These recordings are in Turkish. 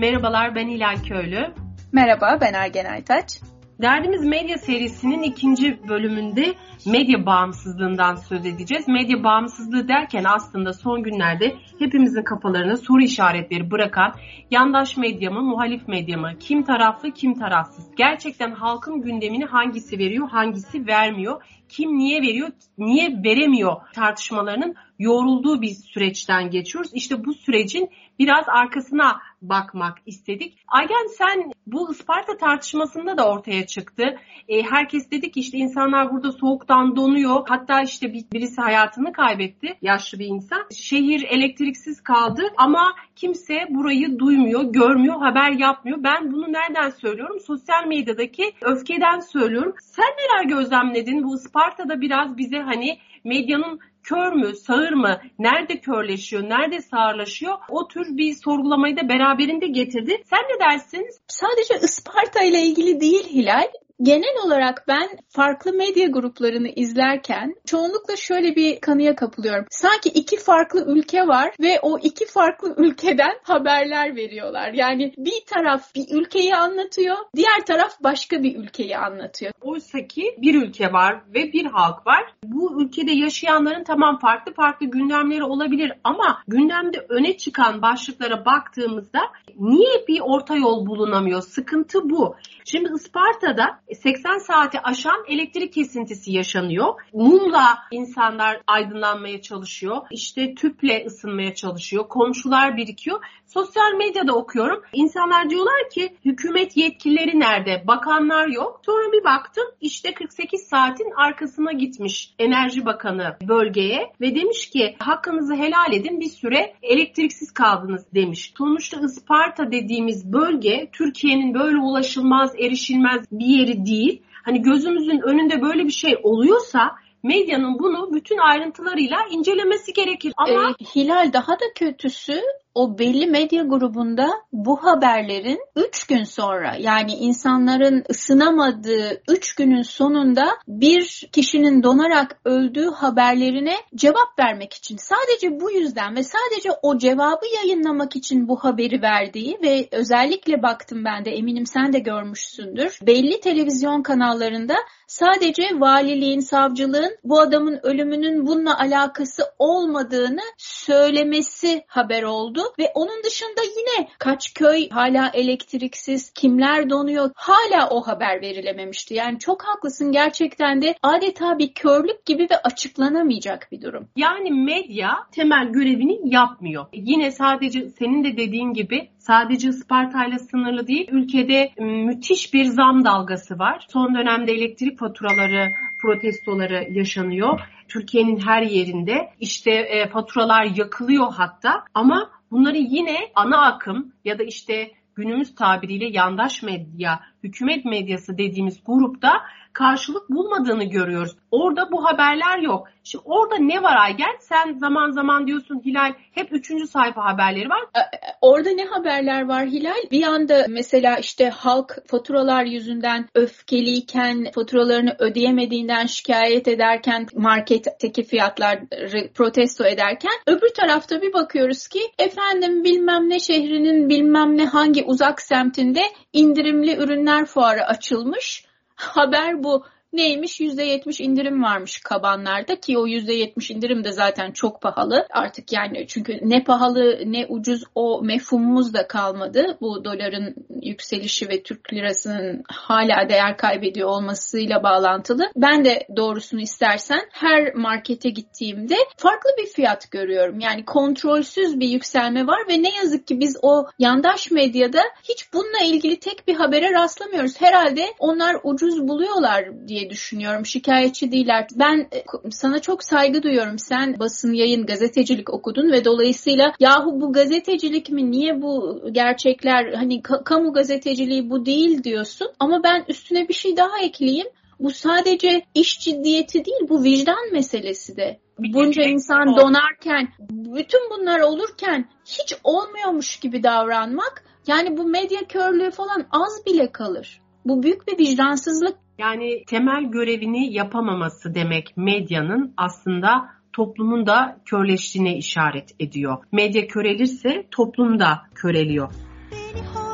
Merhabalar ben Hilal Köylü. Merhaba ben Ergen Aytaç. Derdimiz Medya serisinin ikinci bölümünde medya bağımsızlığından söz edeceğiz. Medya bağımsızlığı derken aslında son günlerde hepimizin kafalarına soru işaretleri bırakan yandaş medya mı, muhalif medya mı, kim taraflı, kim tarafsız? Gerçekten halkın gündemini hangisi veriyor, hangisi vermiyor? Kim niye veriyor, niye veremiyor tartışmalarının yorulduğu bir süreçten geçiyoruz. İşte bu sürecin biraz arkasına bakmak istedik. Aygen sen bu Isparta tartışmasında da ortaya çıktı. E, herkes dedi ki işte insanlar burada soğuktan donuyor. Hatta işte birisi hayatını kaybetti. Yaşlı bir insan. Şehir elektriksiz kaldı ama kimse burayı duymuyor, görmüyor, haber yapmıyor. Ben bunu nereden söylüyorum? Sosyal medyadaki öfkeden söylüyorum. Sen neler gözlemledin? Bu Isparta'da biraz bize hani medyanın kör mü, sağır mı, nerede körleşiyor, nerede sağırlaşıyor o tür bir sorgulamayı da beraberinde getirdi. Sen ne dersin? Sadece Isparta ile ilgili değil Hilal, Genel olarak ben farklı medya gruplarını izlerken çoğunlukla şöyle bir kanıya kapılıyorum. Sanki iki farklı ülke var ve o iki farklı ülkeden haberler veriyorlar. Yani bir taraf bir ülkeyi anlatıyor, diğer taraf başka bir ülkeyi anlatıyor. Oysa ki bir ülke var ve bir halk var. Bu ülkede yaşayanların tamam farklı farklı gündemleri olabilir ama gündemde öne çıkan başlıklara baktığımızda niye bir orta yol bulunamıyor? Sıkıntı bu. Şimdi Isparta'da 80 saati aşan elektrik kesintisi yaşanıyor. Mumla insanlar aydınlanmaya çalışıyor. İşte tüple ısınmaya çalışıyor. Komşular birikiyor. Sosyal medyada okuyorum. İnsanlar diyorlar ki hükümet yetkilileri nerede? Bakanlar yok. Sonra bir baktım işte 48 saatin arkasına gitmiş Enerji Bakanı bölgeye ve demiş ki hakkınızı helal edin bir süre elektriksiz kaldınız demiş. Sonuçta Isparta dediğimiz bölge Türkiye'nin böyle ulaşılmaz, erişilmez bir yeri değil. Hani gözümüzün önünde böyle bir şey oluyorsa medyanın bunu bütün ayrıntılarıyla incelemesi gerekir. Ama ee, Hilal daha da kötüsü o belli medya grubunda bu haberlerin 3 gün sonra yani insanların ısınamadığı 3 günün sonunda bir kişinin donarak öldüğü haberlerine cevap vermek için sadece bu yüzden ve sadece o cevabı yayınlamak için bu haberi verdiği ve özellikle baktım ben de eminim sen de görmüşsündür. Belli televizyon kanallarında sadece valiliğin, savcılığın bu adamın ölümünün bununla alakası olmadığını söylemesi haber oldu ve onun dışında yine kaç köy hala elektriksiz, kimler donuyor hala o haber verilememişti. Yani çok haklısın gerçekten de adeta bir körlük gibi ve açıklanamayacak bir durum. Yani medya temel görevini yapmıyor. Yine sadece senin de dediğin gibi sadece Isparta ile sınırlı değil. Ülkede müthiş bir zam dalgası var. Son dönemde elektrik faturaları protestoları yaşanıyor. Türkiye'nin her yerinde işte e, faturalar yakılıyor hatta ama bunları yine ana akım ya da işte günümüz tabiriyle yandaş medya, hükümet medyası dediğimiz grupta karşılık bulmadığını görüyoruz. Orada bu haberler yok. Şimdi orada ne var Aygen? Sen zaman zaman diyorsun Hilal hep üçüncü sayfa haberleri var. E, e, orada ne haberler var Hilal? Bir anda mesela işte halk faturalar yüzünden öfkeliyken, faturalarını ödeyemediğinden şikayet ederken, marketteki fiyatları protesto ederken öbür tarafta bir bakıyoruz ki efendim bilmem ne şehrinin bilmem ne hangi uzak semtinde indirimli ürünler fuarı açılmış Haber bu. Neymiş? %70 indirim varmış kabanlarda ki o %70 indirim de zaten çok pahalı. Artık yani çünkü ne pahalı ne ucuz o mefhumumuz da kalmadı. Bu doların yükselişi ve Türk lirasının hala değer kaybediyor olmasıyla bağlantılı. Ben de doğrusunu istersen her markete gittiğimde farklı bir fiyat görüyorum. Yani kontrolsüz bir yükselme var ve ne yazık ki biz o yandaş medyada hiç bununla ilgili tek bir habere rastlamıyoruz. Herhalde onlar ucuz buluyorlar diye diye düşünüyorum. Şikayetçi değiller. Ben e, sana çok saygı duyuyorum. Sen basın, yayın, gazetecilik okudun ve dolayısıyla yahu bu gazetecilik mi? Niye bu gerçekler hani kamu gazeteciliği bu değil diyorsun. Ama ben üstüne bir şey daha ekleyeyim. Bu sadece iş ciddiyeti değil, bu vicdan meselesi de. Bunca insan donarken, bütün bunlar olurken hiç olmuyormuş gibi davranmak, yani bu medya körlüğü falan az bile kalır. Bu büyük bir vicdansızlık. Yani temel görevini yapamaması demek medyanın aslında toplumun da körleştiğine işaret ediyor. Medya körelirse toplum da köreliyor. Beni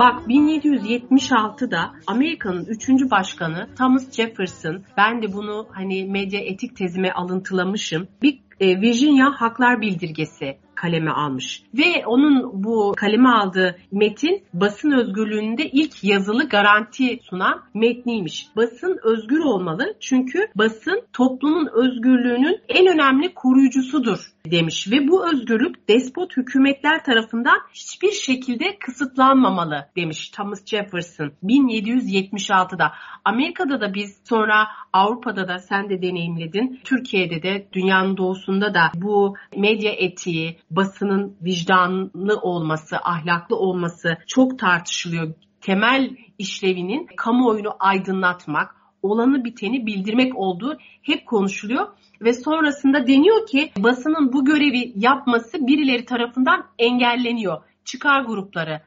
Bak 1776'da Amerika'nın 3. başkanı Thomas Jefferson, ben de bunu hani medya etik tezime alıntılamışım. Bir e, Virginia Haklar Bildirgesi kaleme almış. Ve onun bu kaleme aldığı metin basın özgürlüğünde ilk yazılı garanti sunan metniymiş. Basın özgür olmalı çünkü basın toplumun özgürlüğünün en önemli koruyucusudur demiş ve bu özgürlük despot hükümetler tarafından hiçbir şekilde kısıtlanmamalı demiş Thomas Jefferson 1776'da. Amerika'da da biz sonra Avrupa'da da sen de deneyimledin. Türkiye'de de dünyanın doğusunda da bu medya etiği, basının vicdanlı olması, ahlaklı olması çok tartışılıyor. Temel işlevinin kamuoyunu aydınlatmak, olanı biteni bildirmek olduğu hep konuşuluyor ve sonrasında deniyor ki basının bu görevi yapması birileri tarafından engelleniyor. Çıkar grupları,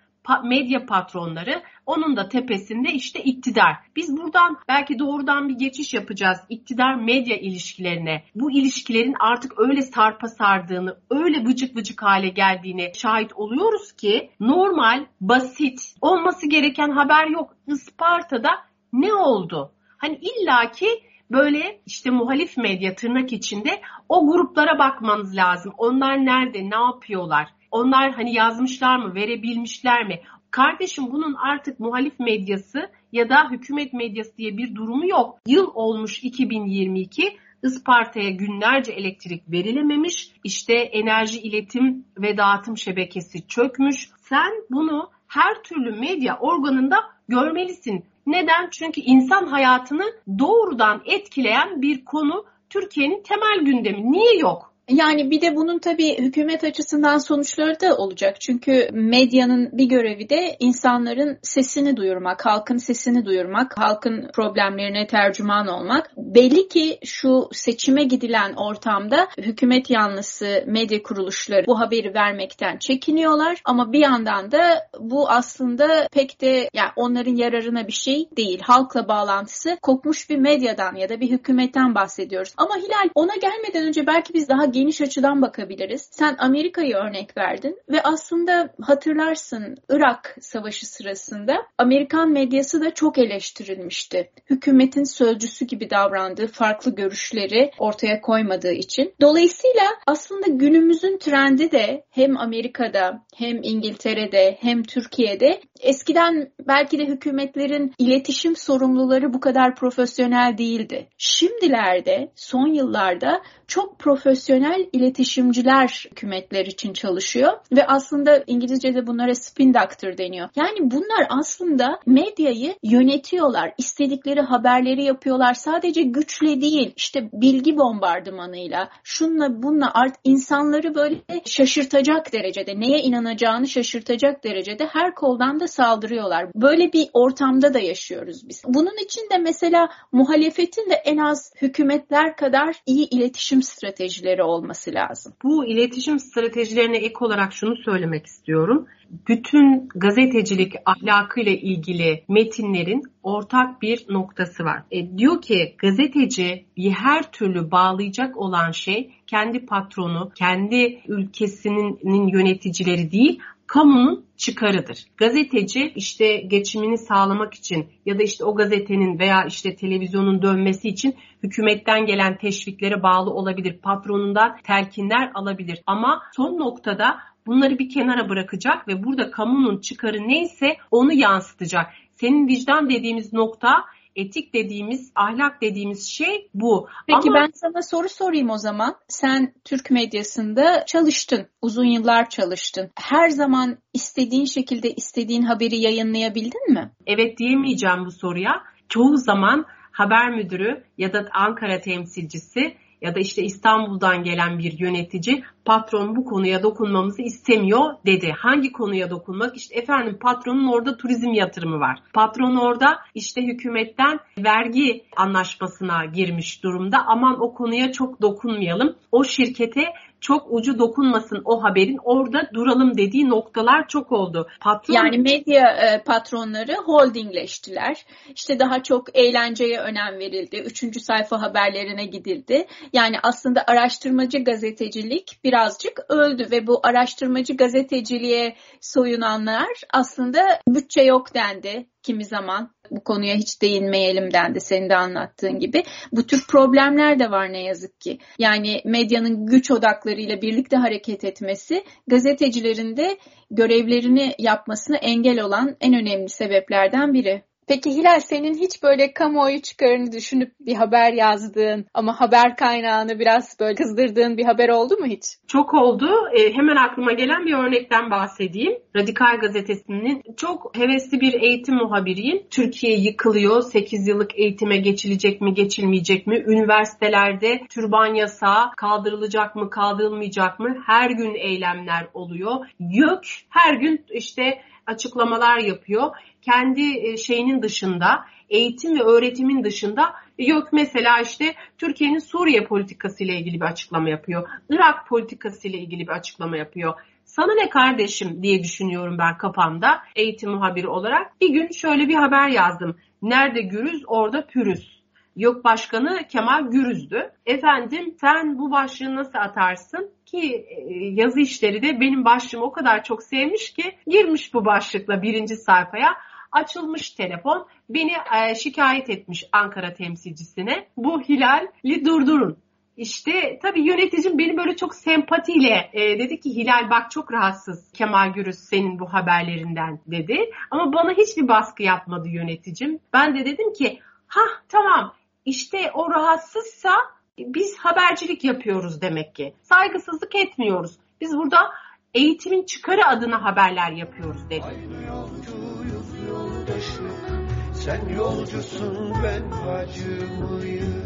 medya patronları onun da tepesinde işte iktidar. Biz buradan belki doğrudan bir geçiş yapacağız iktidar medya ilişkilerine. Bu ilişkilerin artık öyle sarpa sardığını, öyle vıcık vıcık hale geldiğini şahit oluyoruz ki normal, basit, olması gereken haber yok. Isparta'da ne oldu? Hani illaki böyle işte muhalif medya tırnak içinde o gruplara bakmanız lazım. Onlar nerede, ne yapıyorlar? Onlar hani yazmışlar mı, verebilmişler mi? Kardeşim bunun artık muhalif medyası ya da hükümet medyası diye bir durumu yok. Yıl olmuş 2022. Isparta'ya günlerce elektrik verilememiş. İşte enerji iletim ve dağıtım şebekesi çökmüş. Sen bunu her türlü medya organında görmelisin. Neden? Çünkü insan hayatını doğrudan etkileyen bir konu Türkiye'nin temel gündemi. Niye yok? Yani bir de bunun tabii hükümet açısından sonuçları da olacak. Çünkü medyanın bir görevi de insanların sesini duyurmak, halkın sesini duyurmak, halkın problemlerine tercüman olmak. Belli ki şu seçime gidilen ortamda hükümet yanlısı medya kuruluşları bu haberi vermekten çekiniyorlar. Ama bir yandan da bu aslında pek de yani onların yararına bir şey değil. Halkla bağlantısı kopmuş bir medyadan ya da bir hükümetten bahsediyoruz. Ama Hilal ona gelmeden önce belki biz daha geniş açıdan bakabiliriz. Sen Amerika'yı örnek verdin ve aslında hatırlarsın Irak Savaşı sırasında Amerikan medyası da çok eleştirilmişti. Hükümetin sözcüsü gibi davrandığı, farklı görüşleri ortaya koymadığı için. Dolayısıyla aslında günümüzün trendi de hem Amerika'da hem İngiltere'de hem Türkiye'de eskiden belki de hükümetlerin iletişim sorumluları bu kadar profesyonel değildi. Şimdilerde son yıllarda çok profesyonel iletişimciler hükümetler için çalışıyor ve aslında İngilizce'de bunlara spin doctor deniyor. Yani bunlar aslında medyayı yönetiyorlar. istedikleri haberleri yapıyorlar. Sadece güçle değil işte bilgi bombardımanıyla şunla bununla art insanları böyle şaşırtacak derecede neye inanacağını şaşırtacak derecede her koldan da saldırıyorlar. Böyle bir ortamda da yaşıyoruz biz. Bunun için de mesela muhalefetin de en az hükümetler kadar iyi iletişim stratejileri olması lazım. Bu iletişim stratejilerine ek olarak şunu söylemek istiyorum. Bütün gazetecilik ahlakıyla ilgili metinlerin ortak bir noktası var. E, diyor ki gazeteci bir her türlü bağlayacak olan şey kendi patronu, kendi ülkesinin yöneticileri değil, kamunun çıkarıdır. Gazeteci işte geçimini sağlamak için ya da işte o gazetenin veya işte televizyonun dönmesi için hükümetten gelen teşviklere bağlı olabilir. Patronundan telkinler alabilir. Ama son noktada bunları bir kenara bırakacak ve burada kamunun çıkarı neyse onu yansıtacak. Senin vicdan dediğimiz nokta etik dediğimiz, ahlak dediğimiz şey bu. Peki Ama... ben sana soru sorayım o zaman. Sen Türk medyasında çalıştın, uzun yıllar çalıştın. Her zaman istediğin şekilde istediğin haberi yayınlayabildin mi? Evet diyemeyeceğim bu soruya. Çoğu zaman haber müdürü ya da Ankara temsilcisi ya da işte İstanbul'dan gelen bir yönetici patron bu konuya dokunmamızı istemiyor dedi. Hangi konuya dokunmak? İşte efendim patronun orada turizm yatırımı var. Patron orada işte hükümetten vergi anlaşmasına girmiş durumda. Aman o konuya çok dokunmayalım. O şirkete çok ucu dokunmasın o haberin orada duralım dediği noktalar çok oldu. Patron... Yani medya e, patronları holdingleştiler. İşte daha çok eğlenceye önem verildi. Üçüncü sayfa haberlerine gidildi. Yani aslında araştırmacı gazetecilik birazcık öldü ve bu araştırmacı gazeteciliğe soyunanlar aslında bütçe yok dendi kimi zaman bu konuya hiç değinmeyelim dendi senin de anlattığın gibi. Bu tür problemler de var ne yazık ki. Yani medyanın güç odaklarıyla birlikte hareket etmesi gazetecilerin de görevlerini yapmasına engel olan en önemli sebeplerden biri. Peki Hilal senin hiç böyle kamuoyu çıkarını düşünüp bir haber yazdığın ama haber kaynağını biraz böyle kızdırdığın bir haber oldu mu hiç? Çok oldu. E, hemen aklıma gelen bir örnekten bahsedeyim. Radikal Gazetesi'nin çok hevesli bir eğitim muhabiriyim. Türkiye yıkılıyor. 8 yıllık eğitime geçilecek mi geçilmeyecek mi? Üniversitelerde türban yasağı kaldırılacak mı kaldırılmayacak mı? Her gün eylemler oluyor. YÖK her gün işte açıklamalar yapıyor kendi e, şeyinin dışında eğitim ve öğretimin dışında yok mesela işte Türkiye'nin Suriye politikası ile ilgili bir açıklama yapıyor. Irak politikası ile ilgili bir açıklama yapıyor. Sana ne kardeşim diye düşünüyorum ben kafamda eğitim muhabiri olarak. Bir gün şöyle bir haber yazdım. Nerede gürüz orada pürüz. Yok başkanı Kemal Gürüz'dü. Efendim sen bu başlığı nasıl atarsın? Ki e, yazı işleri de benim başlığımı o kadar çok sevmiş ki girmiş bu başlıkla birinci sayfaya açılmış telefon beni e, şikayet etmiş Ankara temsilcisine. Bu Hilal'i durdurun. İşte tabii yöneticim beni böyle çok sempatiyle e, dedi ki Hilal bak çok rahatsız Kemal Gürüz senin bu haberlerinden dedi. Ama bana hiçbir baskı yapmadı yöneticim. Ben de dedim ki ha tamam işte o rahatsızsa biz habercilik yapıyoruz demek ki. Saygısızlık etmiyoruz. Biz burada eğitimin çıkarı adına haberler yapıyoruz dedim. Yolcuyuz yoldaşım, sen yolcusun ben bacımıyım.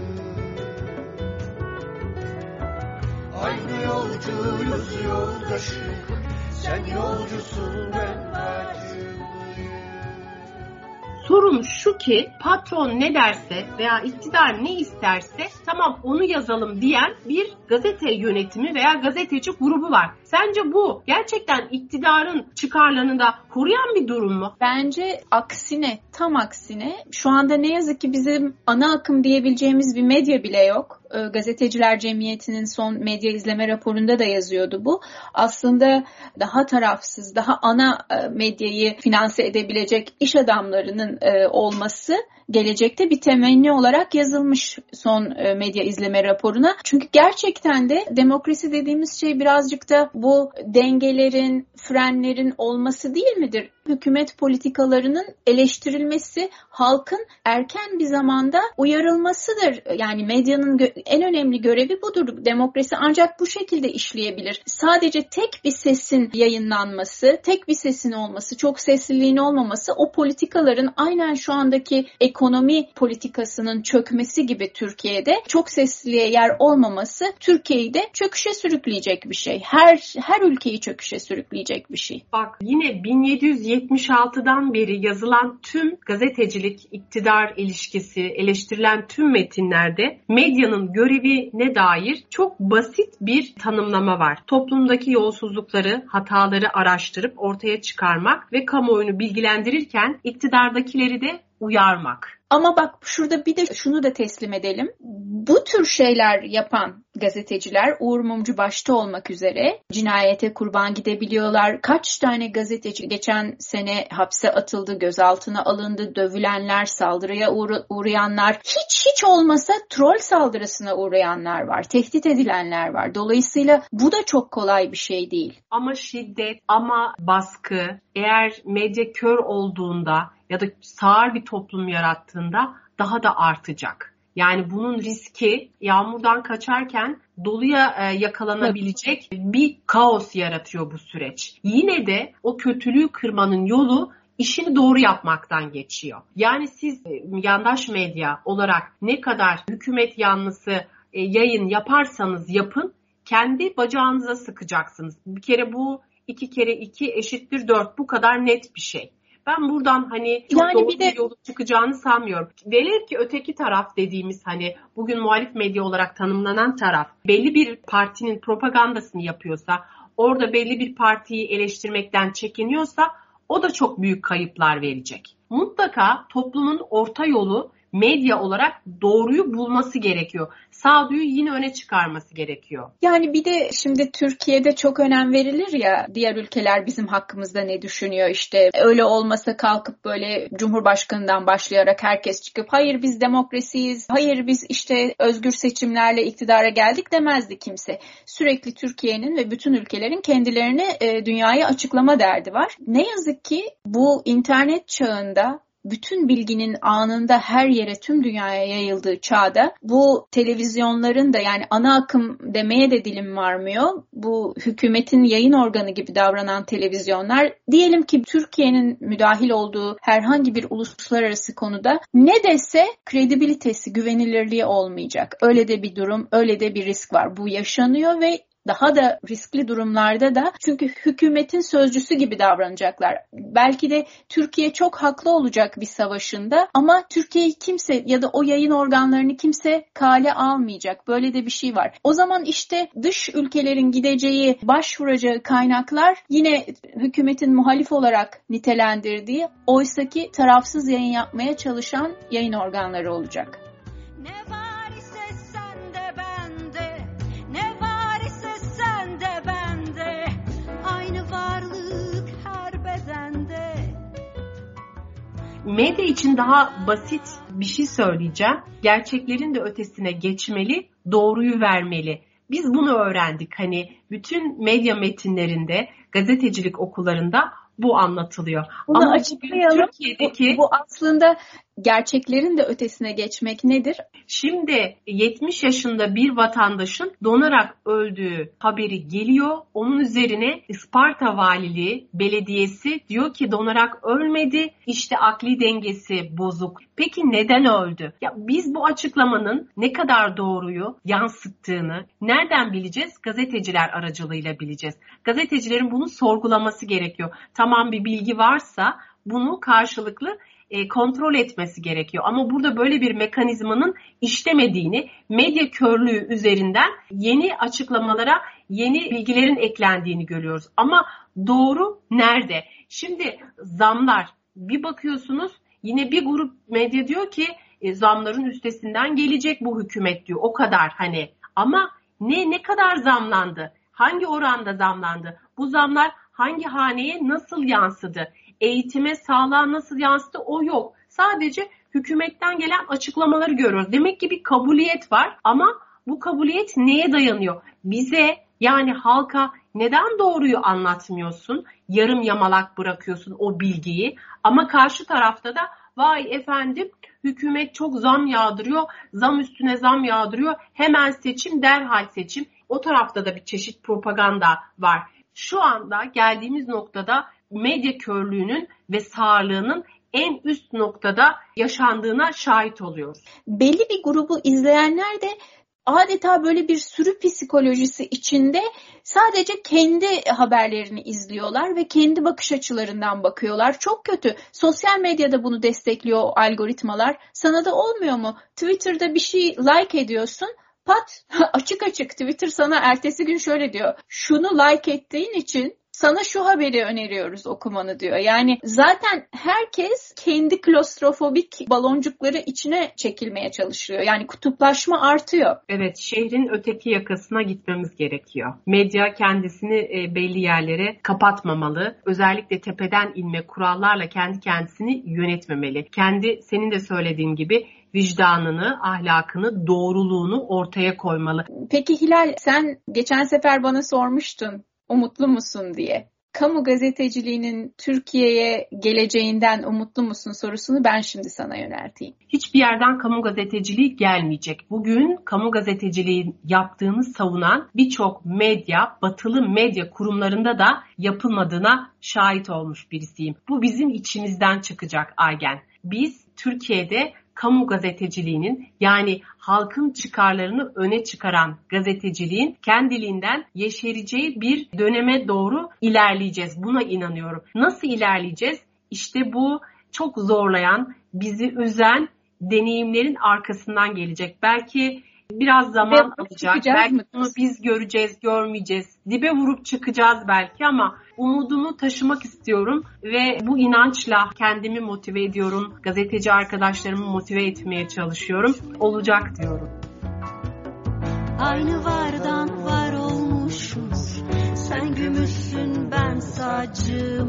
Aynı yolcuyuz yoldaşım, sen yolcusun ben bacımıyım. Sorun şu ki patron ne derse veya iktidar ne isterse tamam onu yazalım diyen bir gazete yönetimi veya gazeteci grubu var. Sence bu gerçekten iktidarın çıkarlarını da koruyan bir durum mu? Bence aksine, tam aksine. Şu anda ne yazık ki bizim ana akım diyebileceğimiz bir medya bile yok. Ee, Gazeteciler Cemiyeti'nin son medya izleme raporunda da yazıyordu bu. Aslında daha tarafsız, daha ana e, medyayı finanse edebilecek iş adamlarının e, olması gelecekte bir temenni olarak yazılmış son e, medya izleme raporuna. Çünkü gerçekten de demokrasi dediğimiz şey birazcık da bu dengelerin, frenlerin olması değil midir? Hükümet politikalarının eleştirilmesi, halkın erken bir zamanda uyarılmasıdır. Yani medyanın en önemli görevi budur. Demokrasi ancak bu şekilde işleyebilir. Sadece tek bir sesin yayınlanması, tek bir sesin olması, çok sesliliğin olmaması o politikaların aynen şu andaki ekonomi politikasının çökmesi gibi Türkiye'de çok sesliliğe yer olmaması Türkiye'yi de çöküşe sürükleyecek bir şey. Her her ülkeyi çöküşe sürükleyecek bir şey. Bak yine 1776'dan beri yazılan tüm gazetecilik iktidar ilişkisi eleştirilen tüm metinlerde medyanın görevine dair çok basit bir tanımlama var. Toplumdaki yolsuzlukları, hataları araştırıp ortaya çıkarmak ve kamuoyunu bilgilendirirken iktidardakileri de uyarmak. Ama bak şurada bir de şunu da teslim edelim. Bu tür şeyler yapan gazeteciler Uğur Mumcu başta olmak üzere cinayete kurban gidebiliyorlar. Kaç tane gazeteci geçen sene hapse atıldı, gözaltına alındı, dövülenler, saldırıya uğra- uğrayanlar, hiç hiç olmasa troll saldırısına uğrayanlar var, tehdit edilenler var. Dolayısıyla bu da çok kolay bir şey değil. Ama şiddet, ama baskı, eğer medya kör olduğunda ya da sağır bir toplum yarattığında daha da artacak. Yani bunun riski yağmurdan kaçarken doluya e, yakalanabilecek bir kaos yaratıyor bu süreç. Yine de o kötülüğü kırmanın yolu işini doğru yapmaktan geçiyor. Yani siz e, yandaş medya olarak ne kadar hükümet yanlısı e, yayın yaparsanız yapın kendi bacağınıza sıkacaksınız. Bir kere bu iki kere iki eşittir dört bu kadar net bir şey. Ben buradan hani çok yani doğru bir, de... yolu çıkacağını sanmıyorum. Velev ki öteki taraf dediğimiz hani bugün muhalif medya olarak tanımlanan taraf belli bir partinin propagandasını yapıyorsa, orada belli bir partiyi eleştirmekten çekiniyorsa o da çok büyük kayıplar verecek. Mutlaka toplumun orta yolu medya olarak doğruyu bulması gerekiyor. Sağduyu yine öne çıkarması gerekiyor. Yani bir de şimdi Türkiye'de çok önem verilir ya diğer ülkeler bizim hakkımızda ne düşünüyor işte öyle olmasa kalkıp böyle Cumhurbaşkanından başlayarak herkes çıkıp hayır biz demokrasiyiz, hayır biz işte özgür seçimlerle iktidara geldik demezdi kimse. Sürekli Türkiye'nin ve bütün ülkelerin kendilerini e, dünyaya açıklama derdi var. Ne yazık ki bu internet çağında bütün bilginin anında her yere tüm dünyaya yayıldığı çağda bu televizyonların da yani ana akım demeye de dilim varmıyor. Bu hükümetin yayın organı gibi davranan televizyonlar diyelim ki Türkiye'nin müdahil olduğu herhangi bir uluslararası konuda ne dese kredibilitesi, güvenilirliği olmayacak. Öyle de bir durum, öyle de bir risk var. Bu yaşanıyor ve daha da riskli durumlarda da çünkü hükümetin sözcüsü gibi davranacaklar. Belki de Türkiye çok haklı olacak bir savaşında ama Türkiye'yi kimse ya da o yayın organlarını kimse kale almayacak. Böyle de bir şey var. O zaman işte dış ülkelerin gideceği, başvuracağı kaynaklar yine hükümetin muhalif olarak nitelendirdiği oysaki tarafsız yayın yapmaya çalışan yayın organları olacak. Ne medya için daha basit bir şey söyleyeceğim. Gerçeklerin de ötesine geçmeli, doğruyu vermeli. Biz bunu öğrendik. Hani bütün medya metinlerinde, gazetecilik okullarında bu anlatılıyor. Bunu Ama açıklayalım. Türkiye'deki bu, bu aslında gerçeklerin de ötesine geçmek nedir? Şimdi 70 yaşında bir vatandaşın donarak öldüğü haberi geliyor. Onun üzerine Isparta Valiliği Belediyesi diyor ki donarak ölmedi. İşte akli dengesi bozuk. Peki neden öldü? Ya biz bu açıklamanın ne kadar doğruyu yansıttığını nereden bileceğiz? Gazeteciler aracılığıyla bileceğiz. Gazetecilerin bunu sorgulaması gerekiyor. Tamam bir bilgi varsa bunu karşılıklı e, kontrol etmesi gerekiyor. Ama burada böyle bir mekanizmanın işlemediğini, medya körlüğü üzerinden yeni açıklamalara, yeni bilgilerin eklendiğini görüyoruz. Ama doğru nerede? Şimdi zamlar bir bakıyorsunuz yine bir grup medya diyor ki e, zamların üstesinden gelecek bu hükümet diyor. O kadar hani ama ne ne kadar zamlandı? Hangi oranda zamlandı? Bu zamlar hangi haneye nasıl yansıdı? Eğitime, sağlığa nasıl yansıdı o yok. Sadece hükümetten gelen açıklamaları görüyoruz. Demek ki bir kabuliyet var ama bu kabuliyet neye dayanıyor? Bize yani halka neden doğruyu anlatmıyorsun? Yarım yamalak bırakıyorsun o bilgiyi ama karşı tarafta da vay efendim hükümet çok zam yağdırıyor, zam üstüne zam yağdırıyor, hemen seçim, derhal seçim. O tarafta da bir çeşit propaganda var. Şu anda geldiğimiz noktada medya körlüğünün ve sağlığının en üst noktada yaşandığına şahit oluyoruz. Belli bir grubu izleyenler de adeta böyle bir sürü psikolojisi içinde sadece kendi haberlerini izliyorlar ve kendi bakış açılarından bakıyorlar. Çok kötü. Sosyal medyada bunu destekliyor algoritmalar. Sana da olmuyor mu? Twitter'da bir şey like ediyorsun. Pat açık açık Twitter sana ertesi gün şöyle diyor. Şunu like ettiğin için sana şu haberi öneriyoruz okumanı diyor. Yani zaten herkes kendi klostrofobik baloncukları içine çekilmeye çalışıyor. Yani kutuplaşma artıyor. Evet şehrin öteki yakasına gitmemiz gerekiyor. Medya kendisini e, belli yerlere kapatmamalı. Özellikle tepeden inme kurallarla kendi kendisini yönetmemeli. Kendi senin de söylediğin gibi vicdanını, ahlakını, doğruluğunu ortaya koymalı. Peki Hilal sen geçen sefer bana sormuştun umutlu musun diye. Kamu gazeteciliğinin Türkiye'ye geleceğinden umutlu musun sorusunu ben şimdi sana yönelteyim. Hiçbir yerden kamu gazeteciliği gelmeyecek. Bugün kamu gazeteciliği yaptığını savunan birçok medya, batılı medya kurumlarında da yapılmadığına şahit olmuş birisiyim. Bu bizim içimizden çıkacak Aygen. Biz Türkiye'de kamu gazeteciliğinin yani halkın çıkarlarını öne çıkaran gazeteciliğin kendiliğinden yeşereceği bir döneme doğru ilerleyeceğiz. Buna inanıyorum. Nasıl ilerleyeceğiz? İşte bu çok zorlayan, bizi üzen deneyimlerin arkasından gelecek. Belki biraz zaman alacak. Belki mı? bunu biz göreceğiz, görmeyeceğiz. Dibe vurup çıkacağız belki ama umudumu taşımak istiyorum ve bu inançla kendimi motive ediyorum. Gazeteci arkadaşlarımı motive etmeye çalışıyorum. Olacak diyorum. Aynı vardan var olmuşuz. Sen gümüşsün ben sacı.